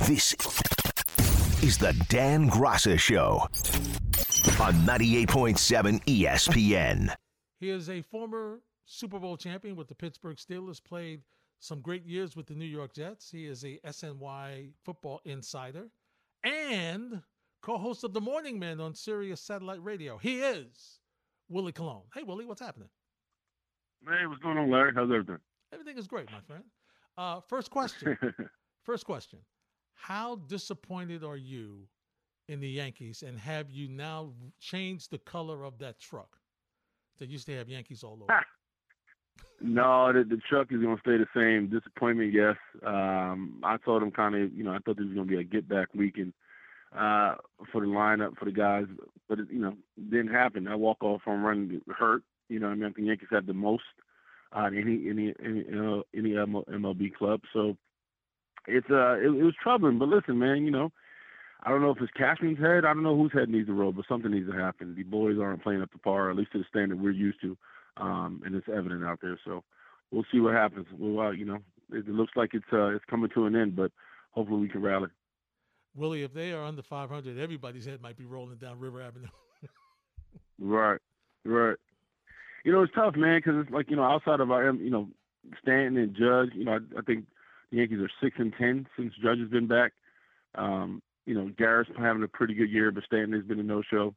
This is the Dan Graca Show on 98.7 ESPN. He is a former Super Bowl champion with the Pittsburgh Steelers, played some great years with the New York Jets. He is a SNY football insider and co host of The Morning Man on Sirius Satellite Radio. He is Willie Colon. Hey, Willie, what's happening? Hey, what's going on, Larry? How's everything? Everything is great, my friend. Uh, first question. first question. How disappointed are you in the Yankees, and have you now changed the color of that truck that used to have Yankees all over? no, the, the truck is going to stay the same. Disappointment, yes. Um, I told them kind of, you know, I thought this was going to be a get back weekend uh, for the lineup for the guys, but it, you know, didn't happen. I walk off from running hurt. You know, I mean, I think Yankees had the most uh, any any any, uh, any MLB club. So it's uh it, it, was troubling. But listen, man, you know, I don't know if it's Cashman's head. I don't know whose head needs to roll, but something needs to happen. The boys aren't playing up to par, at least to the standard we're used to, um, and it's evident out there. So we'll see what happens. Well, uh, you know, it, it looks like it's uh, it's coming to an end, but hopefully we can rally. Willie, if they are under 500, everybody's head might be rolling down River Avenue. right, right. You know, it's tough, man, because it's like you know, outside of our, you know, Stanton and Judge, you know, I, I think Yankees are six and ten since Judge has been back. Um, you know, Garrett's having a pretty good year, but Stanton has been a no-show.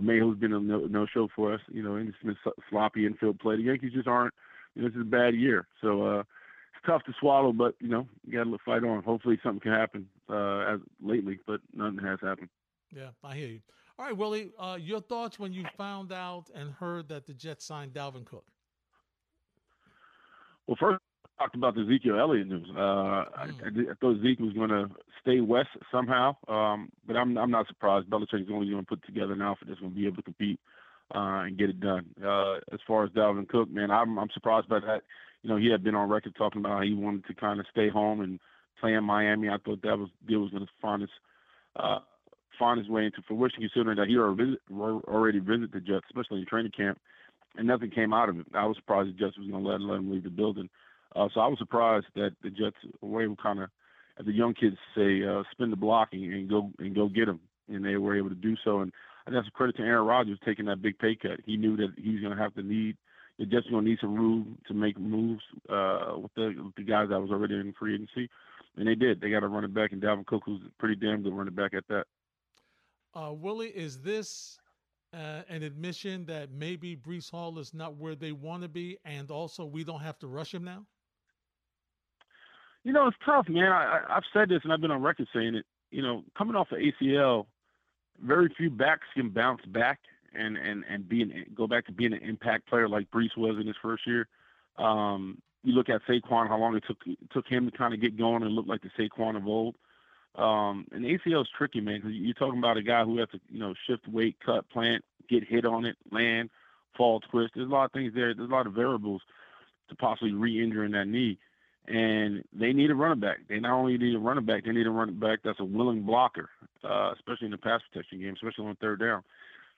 Mayhew's been a no, show for us. You know, and it's been sloppy infield play. The Yankees just aren't. You know, this is a bad year, so uh, it's tough to swallow. But you know, you got to look fight on. Hopefully, something can happen uh, as lately, but nothing has happened. Yeah, I hear you. All right, Willie, uh, your thoughts when you found out and heard that the Jets signed Dalvin Cook? Well, first, talked about the Ezekiel Elliott news. Uh, mm. I, I, thought Zeke was going to stay west somehow, um, but I'm I'm not surprised. Belichick's only going to put together an outfit that's going to be able to compete uh, and get it done. Uh, as far as Dalvin Cook, man, I'm I'm surprised by that. You know, he had been on record talking about how he wanted to kind of stay home and play in Miami. I thought that was deal was going to find his uh, find his way into fruition, considering that he already visited the Jets, especially in training camp, and nothing came out of it. I was surprised the Jets was going to let, let him leave the building. Uh, so I was surprised that the Jets were able kind of, as the young kids say, uh, spin the block and, go and go get him, and they were able to do so. And I that's a credit to Aaron Rodgers taking that big pay cut. He knew that he was going to have to need the Jets going to need some room to make moves uh, with the with the guys that was already in free agency, and they did. They got a running back, and Dalvin Cook, who's pretty damn good running back at that. Uh, Willie, is this uh, an admission that maybe Breece Hall is not where they want to be, and also we don't have to rush him now? You know, it's tough, man. I, I've said this, and I've been on record saying it. You know, coming off of ACL, very few backs can bounce back and and and be an, go back to being an impact player like Breece was in his first year. Um, you look at Saquon, how long it took took him to kind of get going and look like the Saquon of old. Um, and ACL is tricky, man, because you're talking about a guy who has to, you know, shift weight, cut, plant, get hit on it, land, fall, twist. There's a lot of things there. There's a lot of variables to possibly re-injuring that knee and they need a running back. They not only need a running back, they need a running back that's a willing blocker, uh, especially in the pass protection game, especially on third down.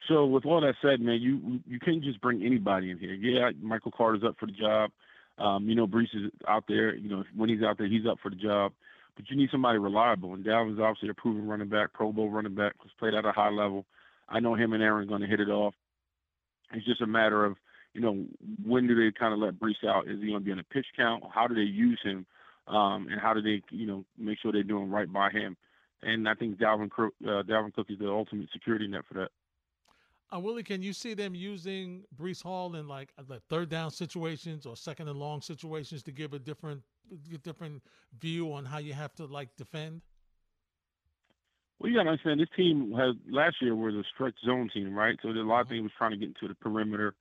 So with all that said, man, you you can't just bring anybody in here. Yeah, Michael Carter's up for the job. Um, you know, Breece is out there. You know, when he's out there, he's up for the job. But you need somebody reliable, and Dalvin's obviously a proven running back, Pro Bowl running back, who's played at a high level. I know him and Aaron are going to hit it off. It's just a matter of you know, when do they kind of let Breece out? Is he going to be on a pitch count? How do they use him? Um, and how do they, you know, make sure they're doing right by him? And I think Dalvin, uh, Dalvin Cook is the ultimate security net for that. Uh, Willie, can you see them using Breece Hall in like the third down situations or second and long situations to give a different, different view on how you have to like defend? Well, you got to understand this team has last year was a stretch zone team, right? So a lot of mm-hmm. things was trying to get into the perimeter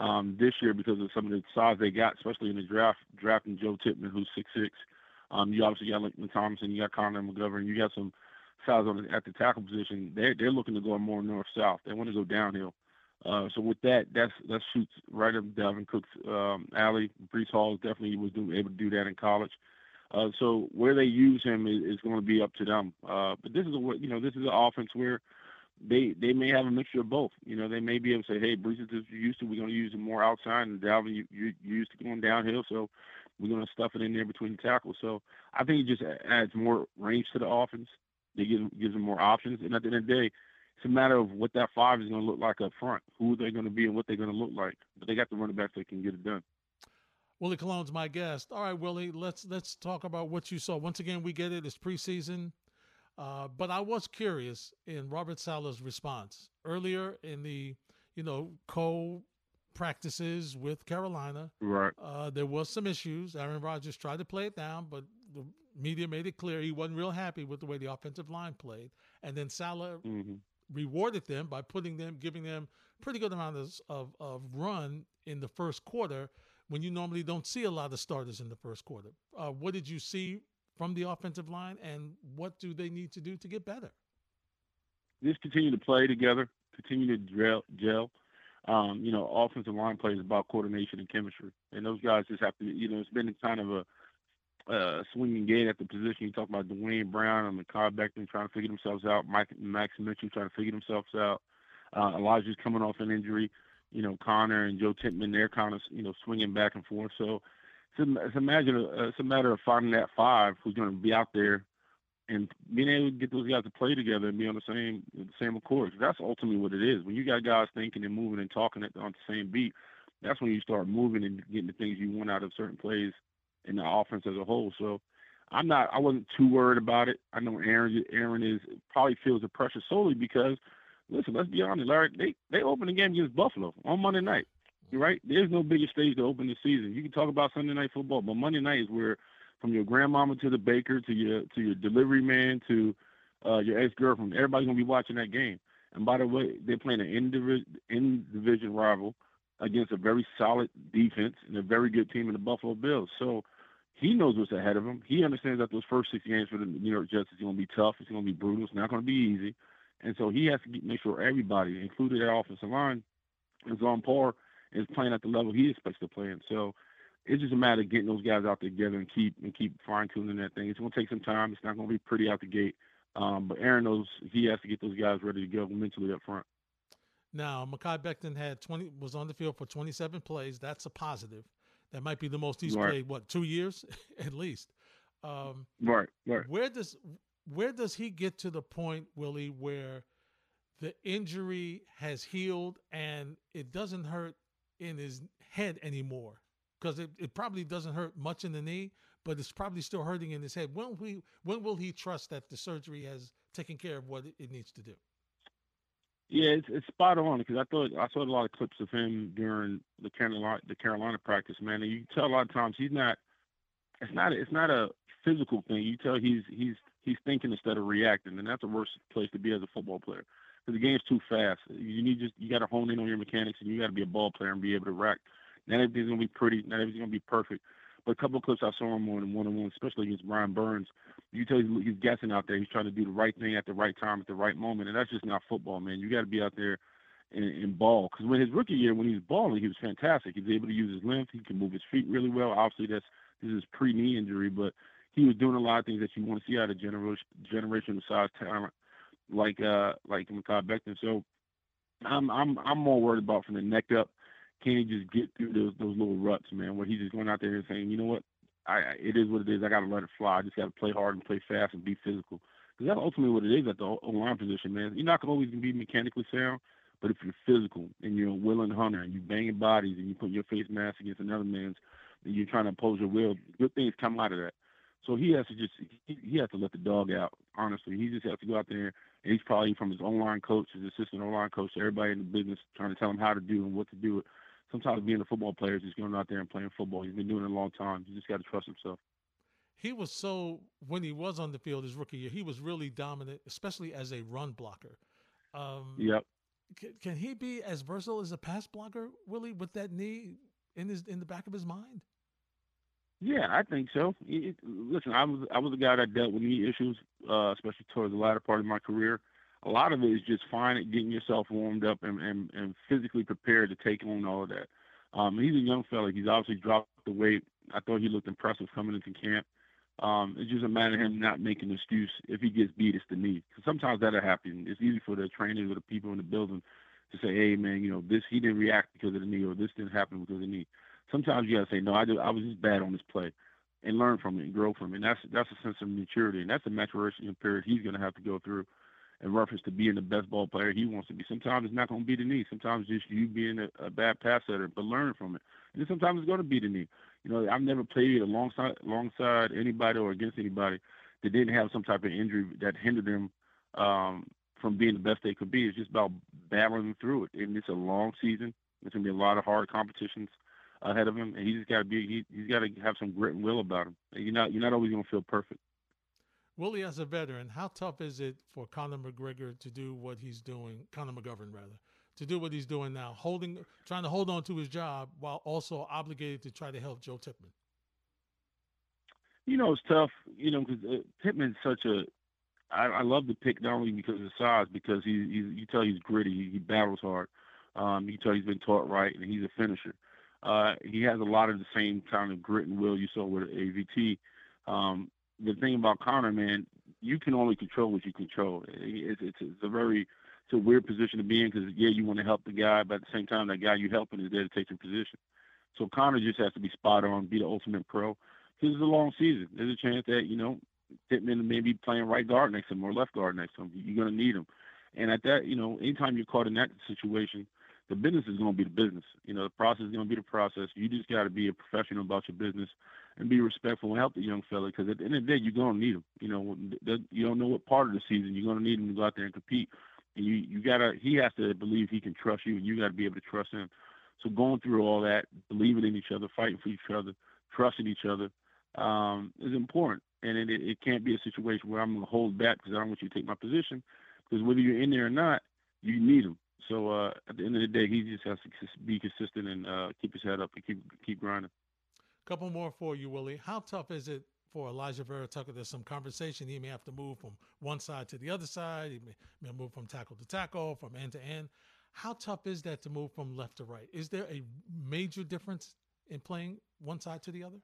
um, this year because of some of the size they got, especially in the draft, drafting Joe Tippmann, who's six six. Um, you obviously got Lincoln Thompson, you got Connor McGovern, you got some size on at the tackle position. They're they're looking to go more north south. They want to go downhill. Uh, so with that, that's that shoots right up Dalvin Cook's um, alley. Breece Hall definitely was able to do that in college. Uh, so where they use him is, is going to be up to them. Uh, but this is a you know this is an offense where they they may have a mixture of both. You know they may be able to say, hey, Breece is used to we're going to use him more outside, and Dalvin you you used to going downhill, so we're going to stuff it in there between the tackles. So I think it just adds more range to the offense. They give gives them more options, and at the end of the day, it's a matter of what that five is going to look like up front, who they're going to be, and what they're going to look like. But they got the running backs that can get it done. Willie Colon's my guest. All right, Willie, let's let's talk about what you saw. Once again, we get it; it's preseason. Uh, but I was curious in Robert Saleh's response earlier in the, you know, co practices with Carolina. Right. Uh, there was some issues. Aaron Rodgers tried to play it down, but the media made it clear he wasn't real happy with the way the offensive line played. And then Saleh mm-hmm. rewarded them by putting them, giving them pretty good amount of, of, of, run in the first quarter when you normally don't see a lot of starters in the first quarter. Uh, what did you see from the offensive line, and what do they need to do to get better? Just continue to play together, continue to gel. gel. Um, you know, offensive line play is about coordination and chemistry, and those guys just have to. You know, it's been kind of a swinging gate at the position. You talk about Duane Brown and Mekhi Becton trying to figure themselves out. Mike Max Mitchell trying to figure themselves out. Uh, Alijah's coming off an injury. You know, Connor and Joe Tippmann, they're kind of you know swinging back and forth. So it's, a, it's imagine uh, it's a matter of finding that five who's going to be out there and being able to get those guys to play together and be on the same the same accord. That's ultimately what it is. When you got guys thinking and moving and talking at, on the same beat, that's when you start moving and getting the things you want out of certain plays in the offense as a whole. So I'm not I wasn't too worried about it. I know Aaron Aaron is probably feels the pressure solely because listen, let's be honest, Larry, they they opened the game against Buffalo on Monday night. Right? There's no bigger stage to open the season. You can talk about Sunday night football, but Monday night is where from your grandmama to the baker to your to your delivery man to uh, your ex girlfriend, everybody's gonna be watching that game. And by the way, they're playing an in division rival against a very solid defense and a very good team in the Buffalo Bills. So he knows what's ahead of him. He understands that those first six games for the New York Jets is going to be tough. It's going to be brutal. It's not going to be easy. And so he has to make sure everybody, including their offensive line, is on par is playing at the level he expects to play in. So it's just a matter of getting those guys out together and keep and keep fine tuning that thing. It's going to take some time. It's not going to be pretty out the gate. Um, but Aaron knows he has to get those guys ready to go mentally up front. Now, Mekhi Becton had 20 was on the field for 27 plays. That's a positive. That might be the most he's right. played. What two years at least? Um, right, right. Where does where does he get to the point, Willie, where the injury has healed and it doesn't hurt in his head anymore? Because it, it probably doesn't hurt much in the knee, but it's probably still hurting in his head. When will he when will he trust that the surgery has taken care of what it needs to do? Yeah, it's, it's spot on because I thought I saw a lot of clips of him during the Carolina the Carolina practice, man, and you tell a lot of times he's not. It's not it's not a physical thing. You tell he's he's he's thinking instead of reacting, and that's the worst place to be as a football player because the game's too fast. You need just you got to hone in on your mechanics, and you got to be a ball player and be able to react. Not everything's gonna be pretty. Not everything's gonna be perfect. But a couple of clips I saw him on one on one, especially against Brian Burns, you tell he's, he's guessing out there. He's trying to do the right thing at the right time at the right moment, and that's just not football, man. You got to be out there and, and ball. Because when his rookie year, when he was balling, he was fantastic. He was able to use his length. He can move his feet really well. Obviously, that's this is pre knee injury, but he was doing a lot of things that you want to see out of generation generational size talent like uh like Mekhi Becton. So I'm I'm I'm more worried about from the neck up can he just get through those those little ruts, man, where he's just going out there and saying, you know what, I it is what it is. I got to let it fly. I just got to play hard and play fast and be physical. Because that's ultimately what it is at the O line position, man. You're not gonna always be mechanically sound, but if you're physical and you're a willing hunter and you banging bodies and you put your face mask against another man's, and you're trying to impose your will, good things come out of that. So he has to just he, he has to let the dog out. Honestly, he just has to go out there and he's probably from his online coach, his assistant online coach, everybody in the business trying to tell him how to do and what to do it sometimes being a football player is just going out there and playing football. He's been doing it a long time. You just got to trust himself. He was so when he was on the field his rookie year, he was really dominant, especially as a run blocker. Um, yep. Can, can he be as versatile as a pass blocker, Willie, with that knee in his in the back of his mind? Yeah, I think so. It, listen, I was I was a guy that dealt with knee issues, uh, especially towards the latter part of my career. A lot of it is just finding getting yourself warmed up and, and, and physically prepared to take on all of that. Um, he's a young fella. He's obviously dropped the weight. I thought he looked impressive coming into camp. Um, it's just a matter of him not making an excuse. If he gets beat, it's the knee. Because sometimes that'll happen. It's easy for the trainers or the people in the building to say, "Hey, man, you know this. He didn't react because of the knee, or this didn't happen because of the knee." Sometimes you gotta say, "No, I, I was just bad on this play," and learn from it and grow from it. And that's that's a sense of maturity, and that's a maturation period he's gonna have to go through in reference to being the best ball player he wants to be. Sometimes it's not to be the knee. Sometimes just you being a, a bad pass setter, but learn from it. And sometimes it's to be the knee. You know, I've never played alongside alongside anybody or against anybody that didn't have some type of injury that hindered them um, from being the best they could be. It's just about battling through it. And it's a long season. Going to be a lot of hard competitions ahead of him, and he just got to be he, he's got to have some grit and will about him. You're not you're not always going to feel perfect. Willie, as a veteran, how tough is it for Conor McGregor to do what he's doing, Connor McGovern rather, to do what he's doing now, holding, trying to hold on to his job while also obligated to try to help Joe Tippmann? You know, it's tough. You know, because uh, Tippmann's such a. I, I love the pick not only because of his size, because he, he you tell he's gritty, he, he battles hard. Um, you tell he's been taught right, and he's a finisher. Uh, he has a lot of the same kind of grit and will you saw with AVT. Um, the thing about Connor, man, you can only control what you control. It's, it's, it's a very it's a weird position to be in because yeah, you want to help the guy, but at the same time, that guy you're helping is there to take your position. So Connor just has to be spot on, be the ultimate pro. Because it's a long season. There's a chance that you know Pittman may be playing right guard next to him or left guard next to him. You're going to need him. And at that, you know, anytime you're caught in that situation, the business is going to be the business. You know, the process is going to be the process. You just got to be a professional about your business and be respectful and help the young fella because at the end of the day, you're going to need him. You know, you don't know what part of the season you're going to need him to go out there and compete. And you, you got to, he has to believe he can trust you and you got to be able to trust him. So going through all that, believing in each other, fighting for each other, trusting each other um, is important. And it, it can't be a situation where I'm going to hold back because I don't want you to take my position because whether you're in there or not, you need him. So uh, at the end of the day, he just has to be consistent and uh, keep his head up and keep keep grinding. Couple more for you, Willie. How tough is it for Alijah Vera-Tucker? There's some conversation. He may have to move from one side to the other side. He may, may move from tackle to tackle, from end to end. How tough is that to move from left to right? Is there a major difference in playing one side to the other?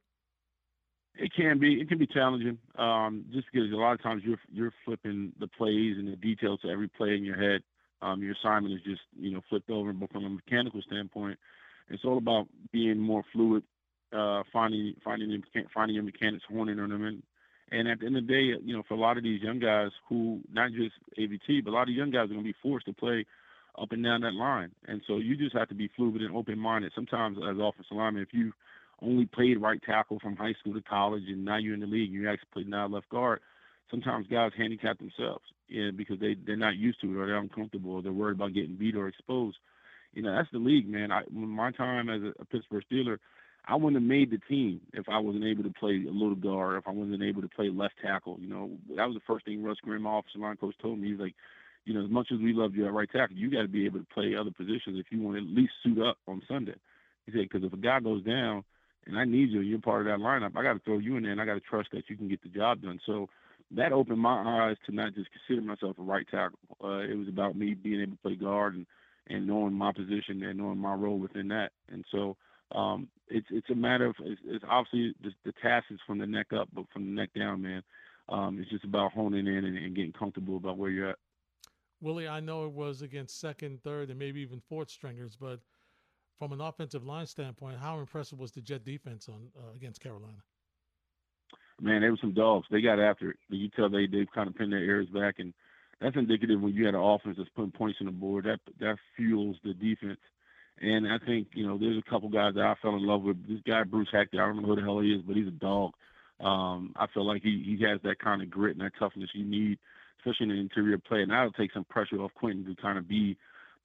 It can be. It can be challenging. Um, just because a lot of times you're you're flipping the plays and the details to every play in your head. Um, your assignment is just you know flipped over. But from a mechanical standpoint, it's all about being more fluid, uh, finding finding finding your mechanics, honing on them, and and at the end of the day, you know, for a lot of these young guys who not just AVT, but a lot of young guys are going to be forced to play up and down that line, and so you just have to be fluid and open-minded. Sometimes as offensive lineman, if you only played right tackle from high school to college, and now you're in the league, you actually play now left guard. Sometimes guys handicap themselves, yeah, because they they're not used to it or they're uncomfortable or they're worried about getting beat or exposed. You know, that's the league, man. I my time as a, a Pittsburgh Steeler, I wouldn't have made the team if I wasn't able to play a little guard, if I wasn't able to play left tackle. You know, that was the first thing Russ Grimm, offensive line coach, told me. He's like, you know, as much as we love you at right tackle, you got to be able to play other positions if you want to at least suit up on Sunday. He said, because if a guy goes down and I need you, you're part of that lineup. I got to throw you in there, and I got to trust that you can get the job done. So that opened my eyes to not just consider myself a right tackle. Uh, it was about me being able to play guard and and knowing my position and knowing my role within that. And so um, it's it's a matter of it's, it's obviously the, the, task is from the neck up, but from the neck down, man, um, it's just about honing in and, and getting comfortable about where you're at. Willie, I know it was against second, third, and maybe even fourth stringers, but from an offensive line standpoint, how impressive was the Jet defense on uh, against Carolina? Man, they were some dogs. They got after it. You tell they they kind of pinned their ears back, and that's indicative when you had an offense that's putting points on the board. That that fuels the defense. And I think you know there's a couple guys that I fell in love with. This guy Bruce Hector, I don't know who the hell he is, but he's a dog. Um, I feel like he he has that kind of grit and that toughness you need, especially in the interior play. And that'll take some pressure off Quinnen to kind of be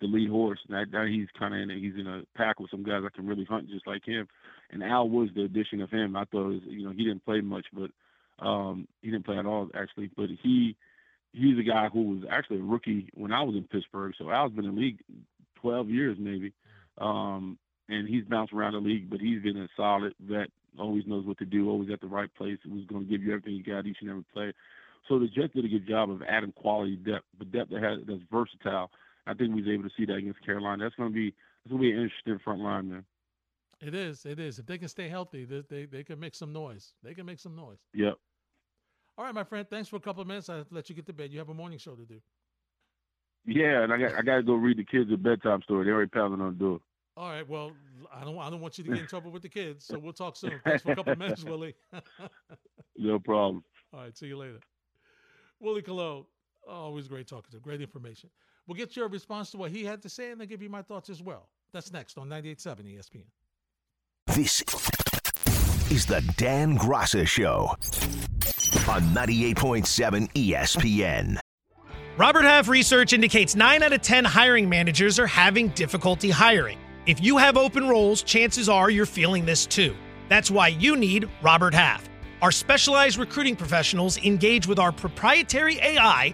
the lead horse. Now, now he's kind of in a, he's in a pack with some guys that can really hunt just like him. And Al was the addition of him. I thought was, you know he didn't play much, but um, he didn't play at all actually. But he he's a guy who was actually a rookie when I was in Pittsburgh. So Al's been in the league 12 years maybe, um, and he's bounced around the league. But he's been a solid vet always knows what to do, always at the right place, who's going to give you everything you got each and every play. So the Jets did a good job of adding quality depth, but depth that has that's versatile. I think we was able to see that against Carolina. That's going to be that's going to be an interesting front line, man. It is. It is. If they can stay healthy, they, they, they can make some noise. They can make some noise. Yep. All right, my friend. Thanks for a couple of minutes. I'll let you get to bed. You have a morning show to do. Yeah, and I got I got to go read the kids a bedtime story. They're already pounding on the door. All right. Well, I don't I don't want you to get in trouble with the kids, so we'll talk soon. Thanks for a couple of minutes, Willie. no problem. All right. See you later. Willie Colon. Always great talking to him. Great information. We'll get your response to what he had to say, and then give you my thoughts as well. That's next on 98.7 ESPN. This is the Dan Graca Show on 98.7 ESPN. Robert Half research indicates 9 out of 10 hiring managers are having difficulty hiring. If you have open roles, chances are you're feeling this too. That's why you need Robert Half. Our specialized recruiting professionals engage with our proprietary AI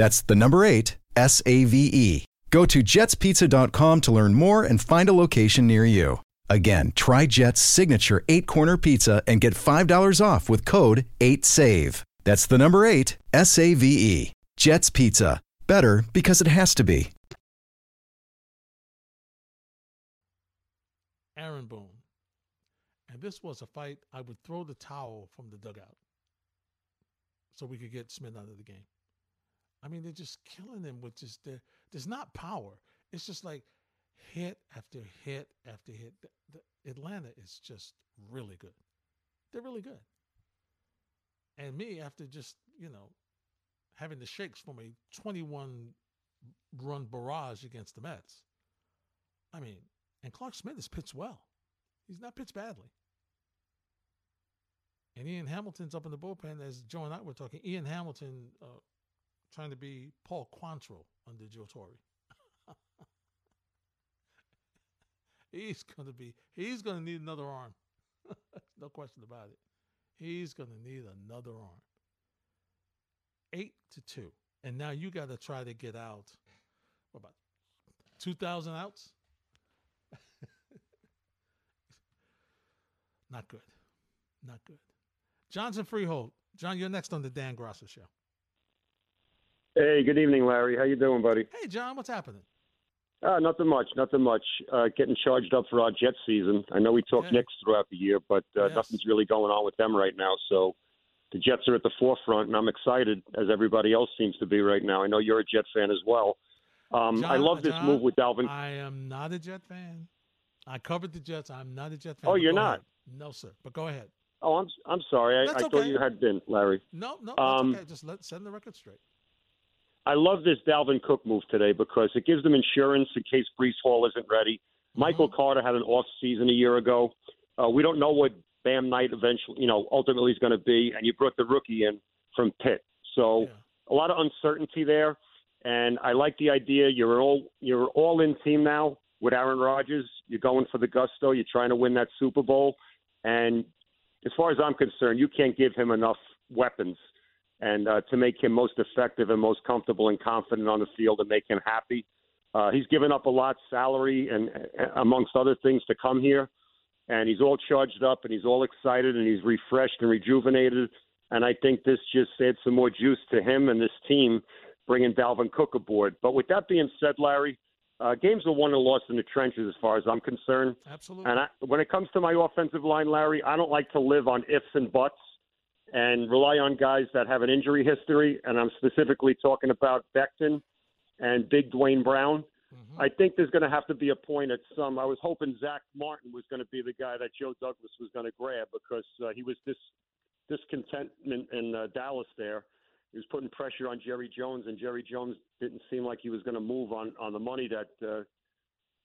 That's the number eight, S A V E. Go to jetspizza.com to learn more and find a location near you. Again, try Jet's signature eight corner pizza and get $5 off with code 8SAVE. That's the number eight, S A V E. Jet's Pizza. Better because it has to be. Aaron Boone. And this was a fight I would throw the towel from the dugout so we could get Schmidt out of the game. I mean, they're just killing them with just their, there's not power. It's just like hit after hit after hit. The, the Atlanta is just really good. They're really good. And me, after just, you know, having the shakes from a 21 run barrage against the Mets. I mean, and Clarke Schmidt has pitched well. He's not pitched badly. And Ian Hamilton's up in the bullpen, as Joe and I were talking. Ian Hamilton uh, trying to be Paul Quantrill under Joe Torre. he's going to be, he's to need another arm. no question about it. He's going to need another arm. Eight to two. And now you got to try to get out, what about 2,000 outs? Not good. Not good. Johnson Freehold. John, you're next on the Dan Graca Show. Hey, good evening, Larry. How you doing, buddy? Hey, John. What's happening? Uh, nothing much, nothing much. Uh, getting charged up for our Jet season. I know we talk yeah. Knicks throughout the year, but uh, yes. nothing's really going on with them right now. So the Jets are at the forefront, and I'm excited, as everybody else seems to be right now. I know you're a Jet fan as well. Um, John, I love this John, move with Dalvin. I am not a Jet fan. I covered the Jets. I'm not a Jet fan. Oh, you're not? Ahead. No, sir. But go ahead. Oh, I'm I'm sorry. I, I okay. thought you had been, Larry. No, no, um, okay. Just let send the record straight. I love this Dalvin Cook move today because it gives them insurance in case Breece Hall isn't ready. Mm-hmm. Michael Carter had an off season a year ago. Uh, we don't know what Bam Knight eventually, you know, ultimately is going to be, and you brought the rookie in from Pitt, so yeah. a lot of uncertainty there. And I like the idea. You're all you're all in team now. with Aaron Rodgers. You're going for the gusto. You're trying to win that Super Bowl, and as far as I'm concerned, you can't give him enough weapons and uh, to make him most effective and most comfortable and confident on the field and make him happy. Uh, he's given up a lot salary and, uh, amongst other things to come here, and he's all charged up and he's all excited and he's refreshed and rejuvenated. And I think this just adds some more juice to him and this team, bringing Dalvin Cook aboard. But with that being said, Larry, uh, games are won and lost in the trenches as far as I'm concerned. Absolutely. And I, when it comes to my offensive line, Larry, I don't like to live on ifs and buts and rely on guys that have an injury history. And I'm specifically talking about Becton and Big Duane Brown. Mm-hmm. I think there's going to have to be a point at some. I was hoping Zack Martin was going to be the guy that Joe Douglas was going to grab because uh, he was this discontentment in uh, Dallas there. He was putting pressure on Jerry Jones, and Jerry Jones didn't seem like he was going to move on on the money that uh,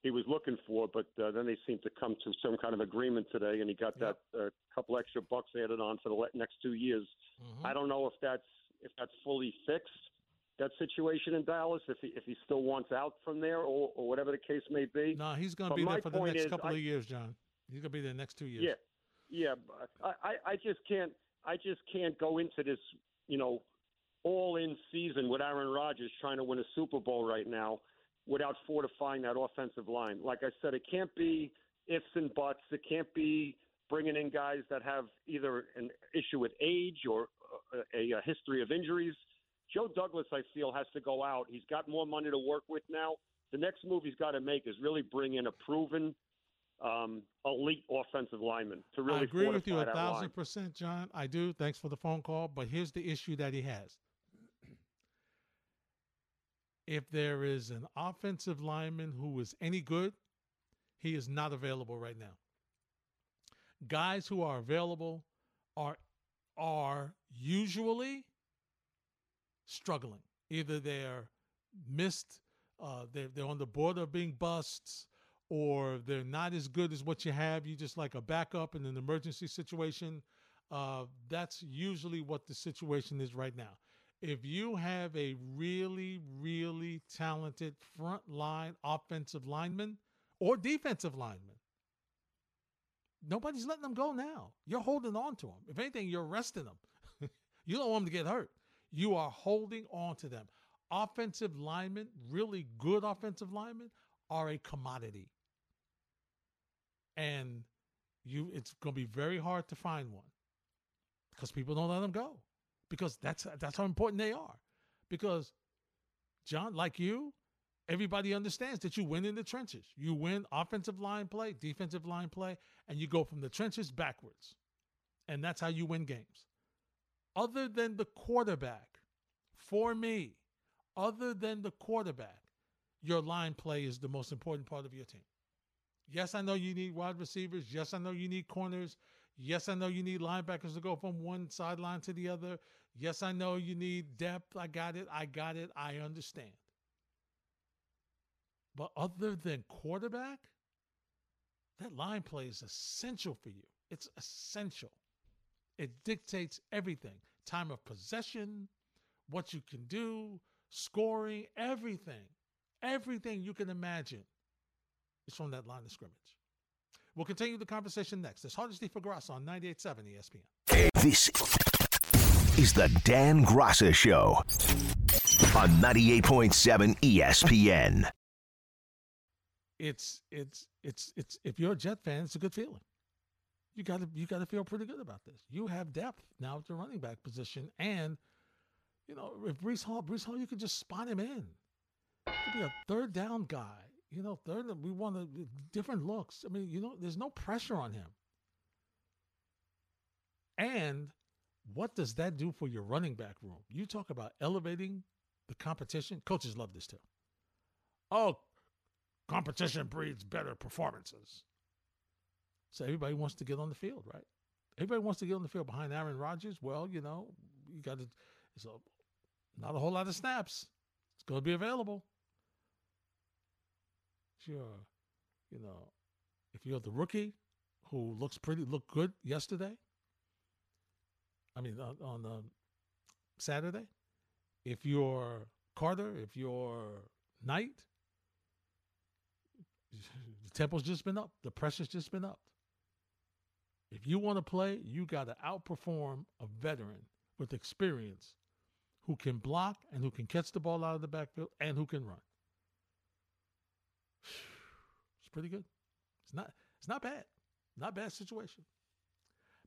he was looking for, but uh, then they seemed to come to some kind of agreement today, and he got yep. that uh, couple extra bucks added on for the next two years. Mm-hmm. I don't know if that's if that's fully fixed that situation in Dallas, if he if he still wants out from there, or, or whatever the case may be. No, he's going to be there for the next is, couple I, of years, John. He's going to be there the next two years. Yeah, yeah. I, I just can't I just can't go into this, you know, all in season with Aaron Rodgers trying to win a Super Bowl right now without fortifying that offensive line. Like I said, it can't be ifs and buts. It can't be bringing in guys that have either an issue with age or a, a history of injuries. Joe Douglas, I feel, has to go out. He's got more money to work with now. The next move he's got to make is really bring in a proven um, elite offensive lineman to really. I agree with you a thousand line. percent, John. I do. Thanks for the phone call. But here's the issue that he has if there is an offensive lineman who is any good, he is not available right now. Guys who are available are are usually struggling. Either they're missed, uh, they're, they're on the border of being busts, or they're not as good as what you have. You just like a backup in an emergency situation. Uh, that's usually what the situation is right now if you have a really, really talented front line offensive lineman or defensive lineman, nobody's letting them go now. You're holding on to them. If anything, you're resting them. you don't want them to get hurt. You are holding on to them. Offensive linemen, really good offensive linemen, are a commodity. And you it's going to be very hard to find one because people don't let them go because that's that's how important they are. Because John, like you, everybody understands that you win in the trenches. You win offensive line play, defensive line play, and you go from the trenches backwards. And that's how you win games. Other than the quarterback, for me, other than the quarterback, your line play is the most important part of your team. Yes, I know you need wide receivers. Yes, I know you need corners. Yes, I know you need linebackers to go from one sideline to the other. Yes, I know you need depth. I got it. I got it. I understand. But other than quarterback, that line play is essential for you. It's essential. It dictates everything time of possession, what you can do, scoring, everything. Everything you can imagine is from that line of scrimmage. We'll continue the conversation next. It's Hardesty for Graca on 98.7 ESPN. This is the Dan Graca Show on 98.7 ESPN. It's it's it's it's if you're a Jet fan, it's a good feeling. You got to you got to feel pretty good about this. You have depth now at the running back position, and you know if Breece Hall, Breece Hall, you can just spot him in. Could be a third down guy you know, third, we want to, different looks. I mean, you know, there's no pressure on him. And what does that do for your running back room? You talk about elevating the competition. Coaches love this too. Oh, competition breeds better performances. So everybody wants to get on the field, right? Everybody wants to get on the field behind Aaron Rodgers. Well, you know, you got to. It's a, not a whole lot of snaps. It's going to be available you're, you know, if you're the rookie who looks pretty, looked good yesterday. I mean, on, on uh, Saturday, if you're Carter, if you're Knight, The tempo's just been up. The pressure's just been up. If you want to play, you got to outperform a veteran with experience who can block and who can catch the ball out of the backfield and who can run. It's pretty good. It's not it's not bad. Not bad situation.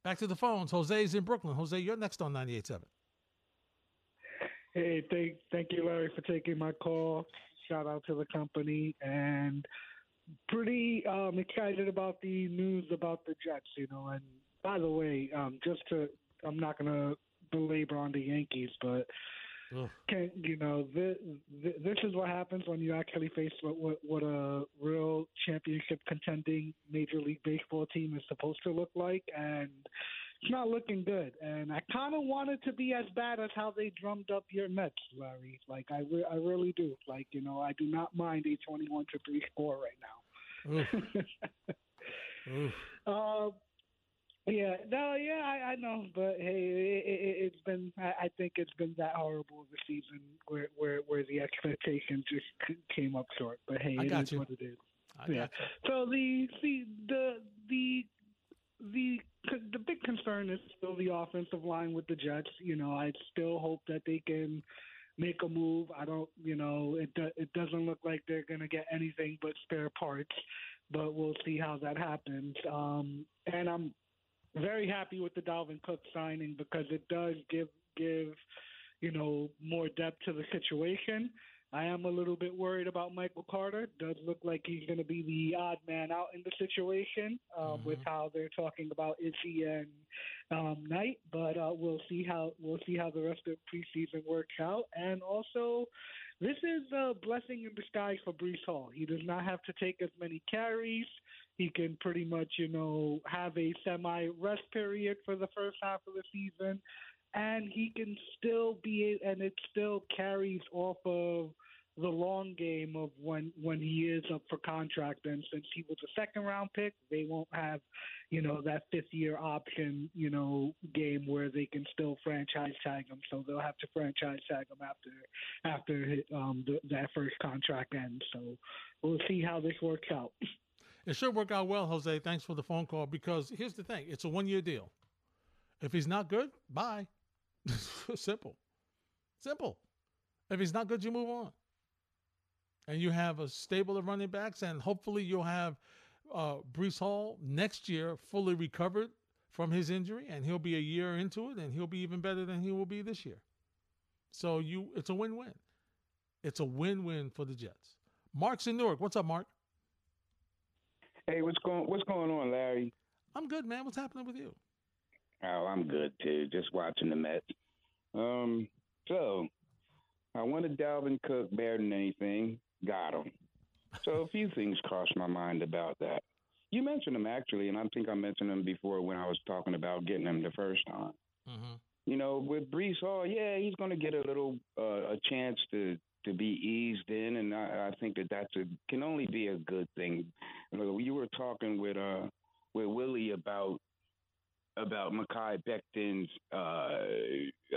Back to the phones. Jose's in Brooklyn. Jose, you're next on 98.7. Hey, thank thank you, Larry, for taking my call. Shout out to the company and pretty um, excited about the news about the Jets. You know, and by the way, um, just to I'm not gonna belabor on the Yankees, but can you know this, this is what happens when you actually face what, what what a real championship contending Major League Baseball team is supposed to look like, and it's not looking good. And I kind of want it to be as bad as how they drummed up your Mets, Larry. Like I re- I really do. Like you know I do not mind a twenty-one to three score right now. Uh, yeah, no, yeah, I, I know, but hey, it, it, has been. I, I think it's been that horrible of a season where where where the expectations just came up short. But hey, I it is you. what it is. I yeah. So the the the the the the big concern is still the offensive line with the Jets. You know, I still hope that they can make a move. I don't, you know, it do, it doesn't look like they're going to get anything but spare parts, but we'll see how that happens. Um, and I'm very happy with the Dalvin Cook signing because it does give give you know more depth to the situation. I am a little bit worried about Michael Carter. Does look like he's going to be the odd man out in the situation um, Mm-hmm. with how they're talking about Izzy and um, Knight, but uh, we'll see how we'll see how the rest of preseason works out. And also, this is a blessing in disguise for Breece Hall. He does not have to take as many carries. He can pretty much, you know, have a semi rest period for the first half of the season, and he can still be, and it still carries off of the long game of when when he is up for contract. And since he was a second round pick, they won't have, you know, that fifth year option, you know, game where they can still franchise tag him. So they'll have to franchise tag him after after um, the, that first contract ends. So we'll see how this works out. It should work out well, Jose. Thanks for the phone call because here's the thing it's a one year deal. If he's not good, bye. Simple. Simple. If he's not good, you move on. And you have a stable of running backs, and hopefully you'll have uh, Breece Hall next year fully recovered from his injury, and he'll be a year into it, and he'll be even better than he will be this year. So you, it's a win-win. It's a win-win for the Jets. Mark's in Newark. What's up, Mark? Hey, what's going what's going on, Larry? I'm good, man. What's happening with you? Oh, I'm good too. Just watching the Mets. Um, so I wanted Dalvin Cook better than anything. Got him. So a few things crossed my mind about that. You mentioned him actually, and I think I mentioned him before when I was talking about getting him the first time. Mm-hmm. You know, with Breece Hall, yeah, he's going to get a little uh, a chance to to be eased in, and I, I think that that's a can only be a good thing. You, were talking with uh with Willie about about Mekhi Becton's uh,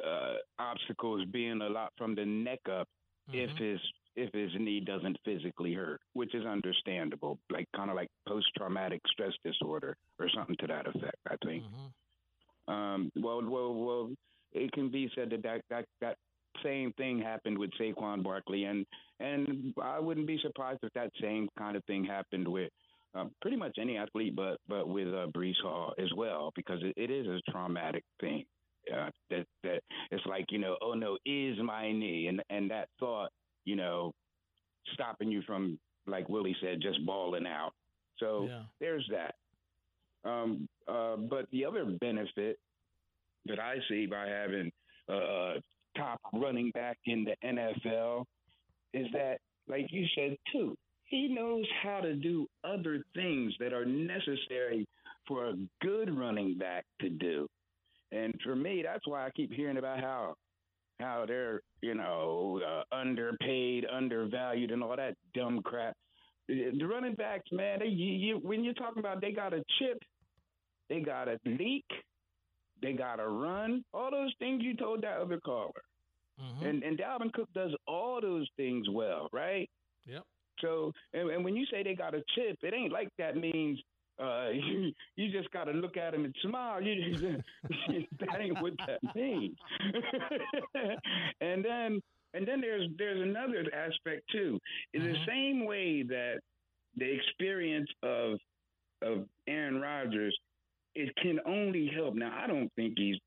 uh, obstacles being a lot from the neck up if his if his knee doesn't physically hurt, which is understandable, like kind of like post traumatic stress disorder or something to that effect. I think. Um, well, well, well, it can be said that that that, that same thing happened with Saquon Barkley, and and I wouldn't be surprised if that same kind of thing happened with uh, pretty much any athlete, but but with uh, Breece Hall as well, because it, it is a traumatic thing. Uh, that that it's like you know, oh no, is my knee, and and that thought, you know, stopping you from like Willie said, just balling out. So Yeah. there's that. Um, uh, but the other benefit that I see by having a uh, top running back in the NFL is that, like you said too, he knows how to do other things that are necessary for a good running back to do. And for me, that's why I keep hearing about how how they're you know uh, underpaid, undervalued, and all that dumb crap. The running backs, man, they you, you, when you're talking about they got a chip, they got a leak, they got a run, all those things you told that other caller. Mm-hmm. And and Dalvin Cook does all those things well, right? Yep. So, and, and when you say they got a chip, it ain't like that means uh, you, you just got to look at him and smile. You just, that ain't what that means. and then, and then there's there's another aspect too. In the same way that the experience of of Aaron Rodgers, it can only help. Now, I don't think he's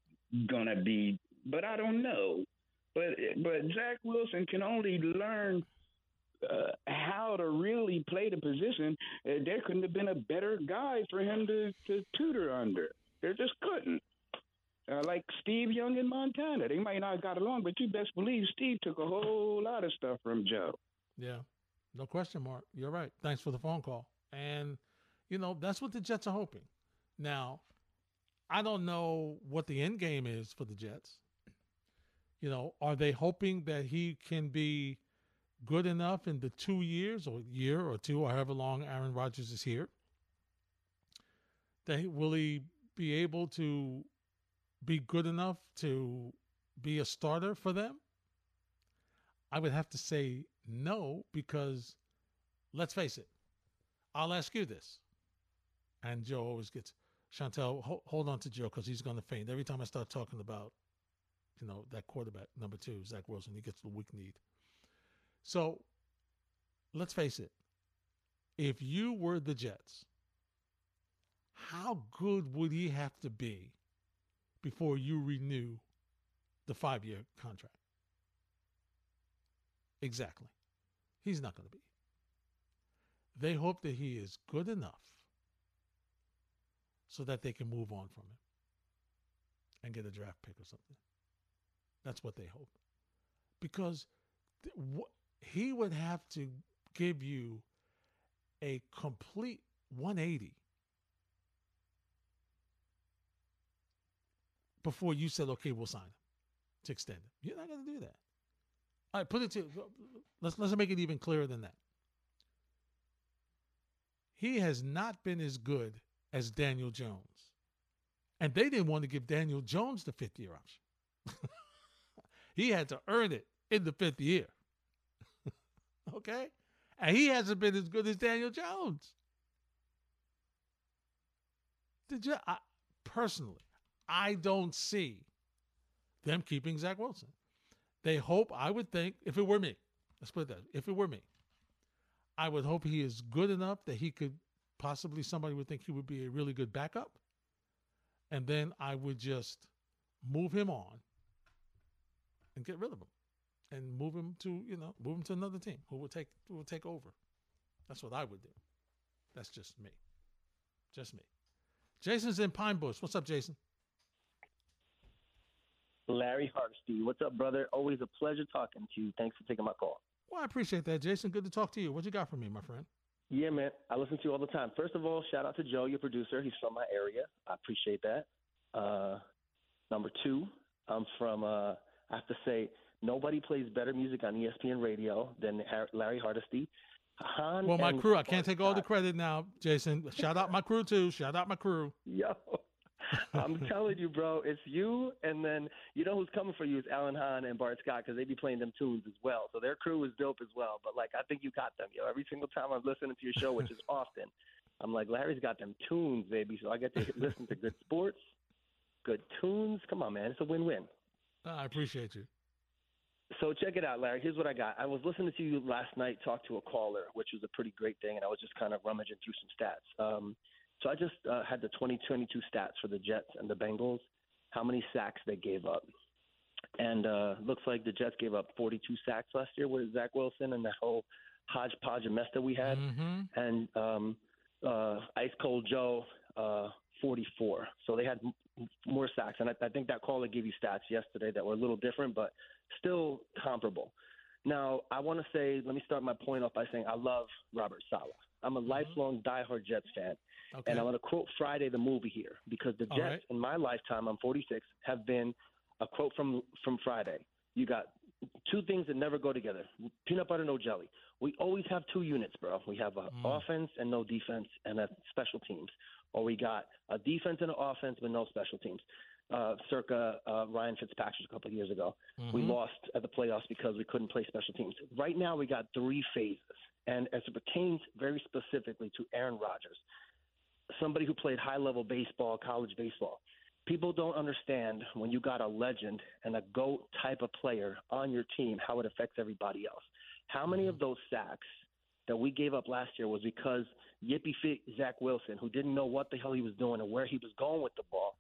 gonna be, but I don't know. But but Zach Wilson can only learn uh, how to really play the position. Uh, there couldn't have been a better guy for him to, to tutor under. There just couldn't. Uh, like Steve Young in Montana, they might not have got along, but you best believe Steve took a whole lot of stuff from Joe. Yeah, no question, Mark. You're right. Thanks for the phone call. And you know that's what the Jets are hoping. Now, I don't know what the end game is for the Jets. You know, are they hoping that he can be good enough in the two years or year or two or however long Aaron Rodgers is here? That will he be able to be good enough to be a starter for them? I would have to say no because let's face it. I'll ask you this. And Joe always gets Chantel, ho- hold on to Joe because he's going to faint every time I start talking about, you know, that quarterback number two, Zach Wilson. He gets the weak need. So let's face it. If you were the Jets, how good would he have to be before you renew the five year contract? Exactly. He's not going to be. They hope that he is good enough so that they can move on from him and get a draft pick or something. That's what they hope. Because th- wh- he would have to give you a complete 180 before you said, okay, we'll sign him to extend him. You're not going to do that. All right, put it to let's let's make it even clearer than that. He has not been as good as Daniel Jones. And they didn't want to give Daniel Jones the fifth year option. he had to earn it in the fifth year. Okay? And he hasn't been as good as Daniel Jones. Did you I, personally, I don't see them keeping Zach Wilson. They hope, I would think, if it were me, let's put that, if it were me, I would hope he is good enough that he could possibly somebody would think he would be a really good backup. And then I would just move him on and get rid of him and move him to, you know, move him to another team who will take who will take over. That's what I would do. That's just me. Just me. Jason's in Pine Bush. What's up, Jason? Larry Hardesty. What's up, brother? Always a pleasure talking to you. Thanks for taking my call. Well, I appreciate that, Jason. Good to talk to you. What you got for me, my friend? Yeah, man. I listen to you all the time. First of all, shout out to Joe, your producer. He's from my area. I appreciate that. Uh, number two, I'm from, uh, I have to say, nobody plays better music on ESPN radio than Larry Hardesty. Han Well, my crew. I can't take all the credit now, Jason. Shout out my crew too. Shout out my crew. Yo, I'm telling you, bro, it's you, and then you know who's coming for you is Alan Hahn and Bart Scott because they be playing them tunes as well. So their crew is dope as well. But like, I think you got them, yo. Every single time I'm listening to your show, which is often, I'm like, Larry's got them tunes, baby. So I get to listen to good sports, good tunes. Come on, man, it's a win-win. I appreciate you. So check it out, Larry. Here's what I got. I was listening to you last night talk to a caller, which was a pretty great thing, and I was just kind of rummaging through some stats. Um, so I just uh, had the 2022 stats for the Jets and the Bengals, how many sacks they gave up. And uh, looks like the Jets gave up 42 sacks last year with Zach Wilson and that whole hodgepodge of mess that we had. Mm-hmm. And um, uh, Ice Cold Joe, uh, 44. So they had m- more sacks. And I, I think that caller gave you stats yesterday that were a little different, but still comparable. Now, I want to say, let me start my point off by saying I love Robert Saleh. I'm a lifelong diehard Jets fan. Okay. And I want to quote Friday the movie here because the Jets right. in my lifetime, I'm 46, have been a quote from from Friday. You got two things that never go together: peanut butter, no jelly. We always have two units, bro. We have a Mm. offense and no defense, and a special teams, or we got a defense and an offense but no special teams. Uh, circa uh, Ryan Fitzpatrick a couple of years ago. We Mhm. lost at the playoffs because we couldn't play special teams. Right now, we got three phases, and as it pertains very specifically to Aaron Rodgers, somebody who played high level baseball, college baseball. People don't understand when you got a legend and a GOAT type of player on your team, how it affects everybody else. How many of those sacks that we gave up last year was because Yippee Fit Zach Wilson, who didn't know what the hell he was doing and where he was going with the ball,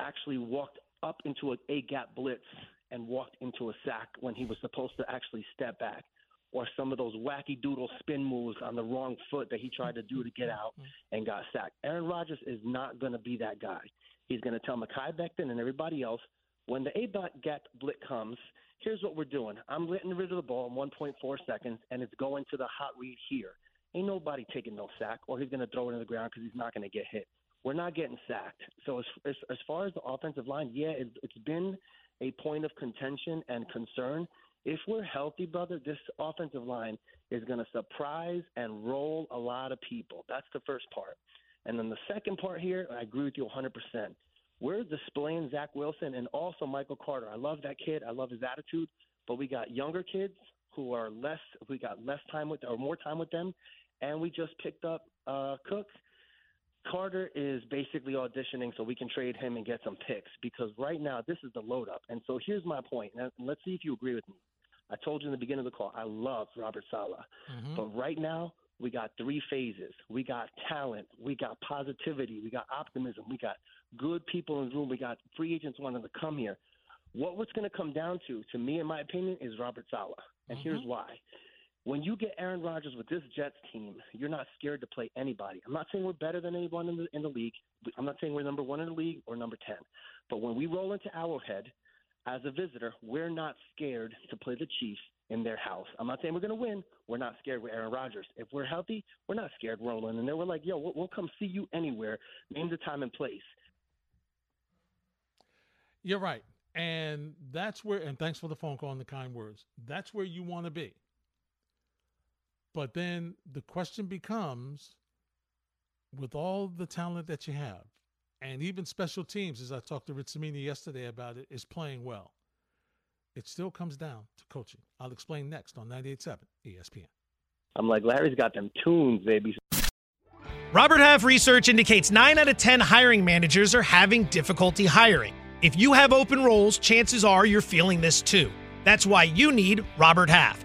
actually walked up into a A gap blitz and walked into a sack when he was supposed to actually step back. Or some of those wacky doodle spin moves on the wrong foot that he tried to do to get out and got sacked. Aaron Rodgers is not going to be that guy. He's going to tell Mekhi Becton and everybody else when the A gap blitz comes, here's what we're doing. I'm getting rid of the ball in 1.4 seconds, and it's going to the hot read here. Ain't nobody taking no sack, or he's going to throw it in the ground because he's not going to get hit. We're not getting sacked. So as, as as far as the offensive line, yeah, it, it's been a point of contention and concern. If we're healthy, brother, this offensive line is going to surprise and roll a lot of people. That's the first part. And then the second part here, I agree with you 100%. We're displaying Zach Wilson and also Michael Carter. I love that kid. I love his attitude. But we got younger kids who are less. We got less time with or more time with them, and we just picked up uh, Cook. Carter is basically auditioning so we can trade him and get some picks because right now this is the load up. And so here's my point. And let's see if you agree with me. I told you in the beginning of the call, I love Robert Saleh. Mhm. But right now, we got three phases. We got talent. We got positivity. We got optimism. We got good people in the room. We got free agents wanting to come here. What what's going to come down to, to me, in my opinion, is Robert Saleh. And here's why. When you get Aaron Rodgers with this Jets team, you're not scared to play anybody. I'm not saying we're better than anyone in the in the league. I'm not saying we're number one in the league or number ten. But when we roll into Arrowhead as a visitor, we're not scared to play the Chiefs in their house. I'm not saying we're going to win. We're not scared with Aaron Rodgers. If we're healthy, we're not scared rolling. And then we're like, yo, we'll, we'll come see you anywhere. Name the time and place. You're right. And that's where, and thanks for the phone call and the kind words. That's where you want to be. But then the question becomes with all the talent that you have, and even special teams, as I talked to Rich Cimini yesterday about it, is playing well. It still comes down to coaching. I'll explain next on 98.7 ESPN. I'm like, Larry's got them tunes, baby. Robert Half research indicates 9 out of 10 hiring managers are having difficulty hiring. If you have open roles, chances are you're feeling this too. That's why you need Robert Half.